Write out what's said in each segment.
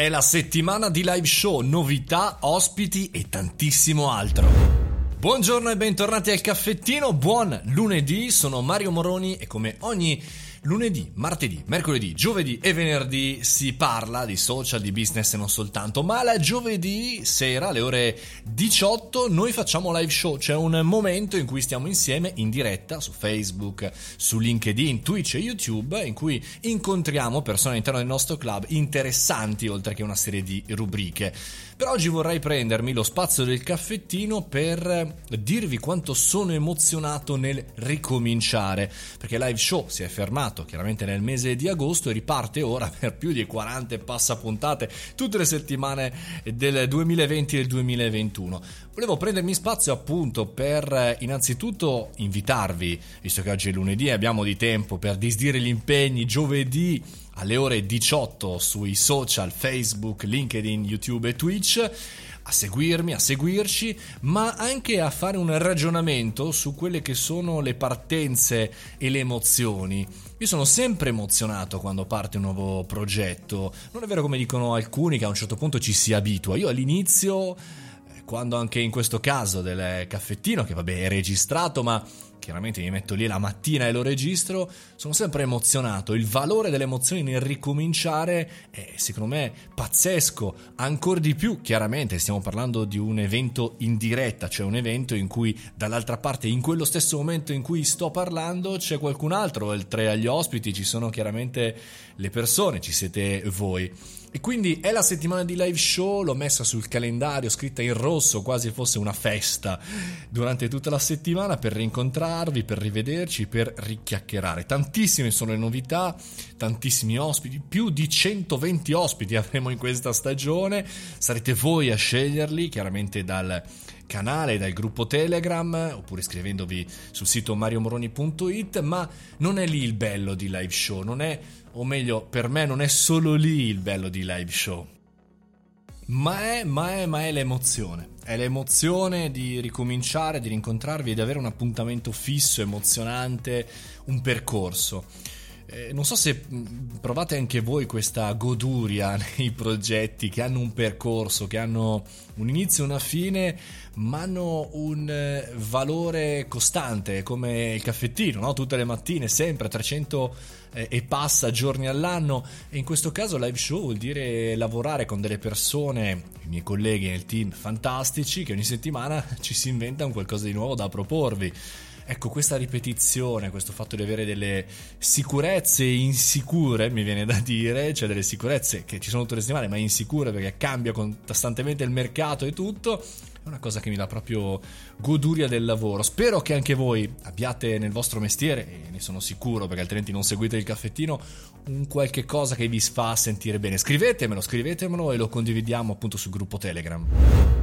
È la settimana di live show, novità, ospiti e tantissimo altro. Buongiorno e bentornati al caffettino, buon lunedì, sono Mario Moroni e come ogni Lunedì, martedì, mercoledì, giovedì e venerdì si parla di social, di business e non soltanto, ma la giovedì sera alle ore 18 noi facciamo live show, c'è un momento in cui stiamo insieme in diretta su Facebook, su LinkedIn, Twitch e YouTube in cui incontriamo persone all'interno del nostro club interessanti oltre che una serie di rubriche. Per oggi vorrei prendermi lo spazio del caffettino per dirvi quanto sono emozionato nel ricominciare, perché live show si è fermato chiaramente nel mese di agosto e riparte ora per più di 40 passapuntate tutte le settimane del 2020 e del 2021. Volevo prendermi spazio appunto per innanzitutto invitarvi, visto che oggi è lunedì e abbiamo di tempo per disdire gli impegni, giovedì alle ore 18 sui social Facebook, LinkedIn, YouTube e Twitch a seguirmi, a seguirci, ma anche a fare un ragionamento su quelle che sono le partenze e le emozioni. Io sono sempre emozionato quando parte un nuovo progetto. Non è vero come dicono alcuni che a un certo punto ci si abitua. Io all'inizio quando anche in questo caso del caffettino, che vabbè è registrato, ma chiaramente mi metto lì la mattina e lo registro, sono sempre emozionato. Il valore delle emozioni nel ricominciare è secondo me pazzesco, ancora di più chiaramente stiamo parlando di un evento in diretta, cioè un evento in cui dall'altra parte in quello stesso momento in cui sto parlando c'è qualcun altro, oltre agli ospiti ci sono chiaramente le persone, ci siete voi. E quindi è la settimana di live show, l'ho messa sul calendario, scritta in rosso, quasi fosse una festa, durante tutta la settimana per rincontrarvi, per rivederci, per richiacchierare. Tantissime sono le novità, tantissimi ospiti, più di 120 ospiti avremo in questa stagione, sarete voi a sceglierli, chiaramente dal canale, dal gruppo Telegram oppure scrivendovi sul sito mariomoroni.it, ma non è lì il bello di live show, non è, o meglio, per me non è solo lì il bello di live show. Ma è, ma è, ma è l'emozione. È l'emozione di ricominciare, di rincontrarvi e di avere un appuntamento fisso, emozionante, un percorso. Eh, non so se provate anche voi questa goduria nei progetti che hanno un percorso, che hanno un inizio e una fine, ma hanno un eh, valore costante, come il caffettino, no? tutte le mattine, sempre 300 eh, e passa giorni all'anno. E in questo caso live show vuol dire lavorare con delle persone, i miei colleghi nel team fantastici, che ogni settimana ci si inventano qualcosa di nuovo da proporvi. Ecco, questa ripetizione, questo fatto di avere delle sicurezze insicure, mi viene da dire, cioè delle sicurezze che ci sono tutte le settimane, ma insicure perché cambia costantemente il mercato e tutto, è una cosa che mi dà proprio goduria del lavoro. Spero che anche voi abbiate nel vostro mestiere, e ne sono sicuro perché altrimenti non seguite il caffettino, un qualche cosa che vi fa sentire bene. Scrivetemelo, scrivetemelo e lo condividiamo appunto sul gruppo Telegram.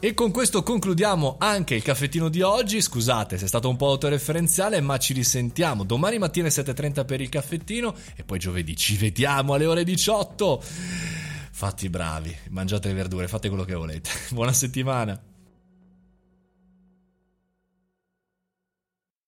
E con questo concludiamo anche il caffettino di oggi. Scusate se è stato un po' autoreferenziale, ma ci risentiamo domani mattina alle 7.30 per il caffettino e poi giovedì ci vediamo alle ore 18. Fatti bravi, mangiate le verdure, fate quello che volete. Buona settimana.